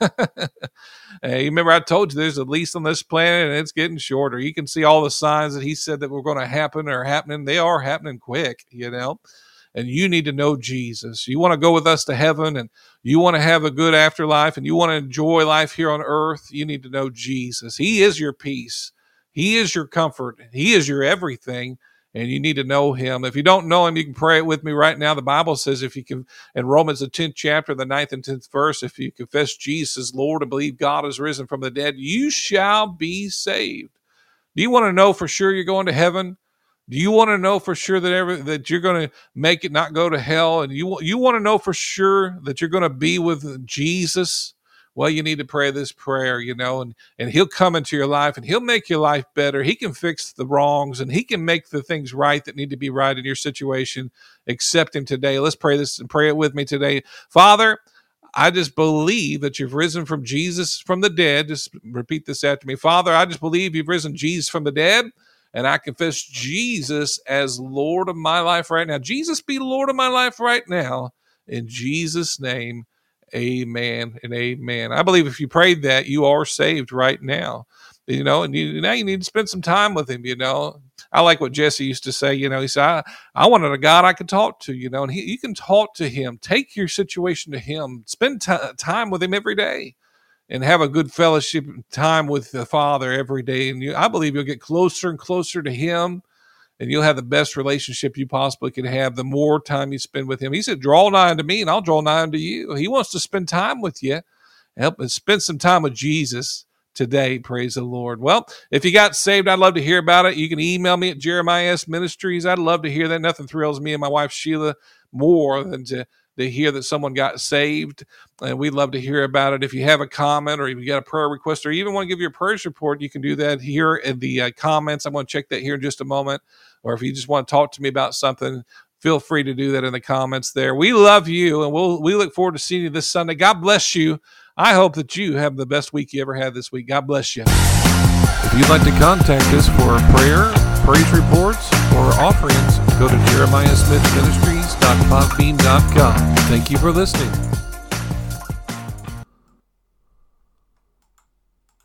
hey, you remember I told you there's a lease on this planet and it's getting shorter. You can see all the signs that he said that were going to happen are happening. They are happening quick, you know. And you need to know Jesus. You want to go with us to heaven and you want to have a good afterlife and you want to enjoy life here on earth. You need to know Jesus. He is your peace. He is your comfort. He is your everything. And you need to know him. If you don't know him, you can pray it with me right now. The Bible says if you can, in Romans, the 10th chapter, the 9th and 10th verse, if you confess Jesus, Lord, and believe God is risen from the dead, you shall be saved. Do you want to know for sure you're going to heaven? Do you want to know for sure that that you're going to make it not go to hell and you you want to know for sure that you're going to be with Jesus? Well you need to pray this prayer you know and and he'll come into your life and he'll make your life better he can fix the wrongs and he can make the things right that need to be right in your situation accept him today let's pray this and pray it with me today father I just believe that you've risen from Jesus from the dead. Just repeat this after me. Father, I just believe you've risen Jesus from the dead, and I confess Jesus as Lord of my life right now. Jesus be Lord of my life right now. In Jesus' name, Amen and amen. I believe if you prayed that, you are saved right now. You know, and you, now you need to spend some time with him. You know, I like what Jesse used to say. You know, he said, I, I wanted a God I could talk to, you know, and he, you can talk to him. Take your situation to him. Spend t- time with him every day and have a good fellowship time with the Father every day. And you, I believe you'll get closer and closer to him and you'll have the best relationship you possibly can have the more time you spend with him. He said, Draw nigh unto me, and I'll draw nigh unto you. He wants to spend time with you. Help us spend some time with Jesus today. Praise the Lord. Well, if you got saved, I'd love to hear about it. You can email me at Jeremiah S Ministries. I'd love to hear that. Nothing thrills me and my wife Sheila more than to to hear that someone got saved. And we'd love to hear about it. If you have a comment or if you got a prayer request or even want to give your prayer report, you can do that here in the uh, comments. I'm going to check that here in just a moment. Or if you just want to talk to me about something, feel free to do that in the comments there. We love you and we'll we look forward to seeing you this Sunday. God bless you. I hope that you have the best week you ever had this week. God bless you. If you'd like to contact us for prayer, praise reports, or offerings, go to jeremiahsmithministries.podbean.com. Thank you for listening.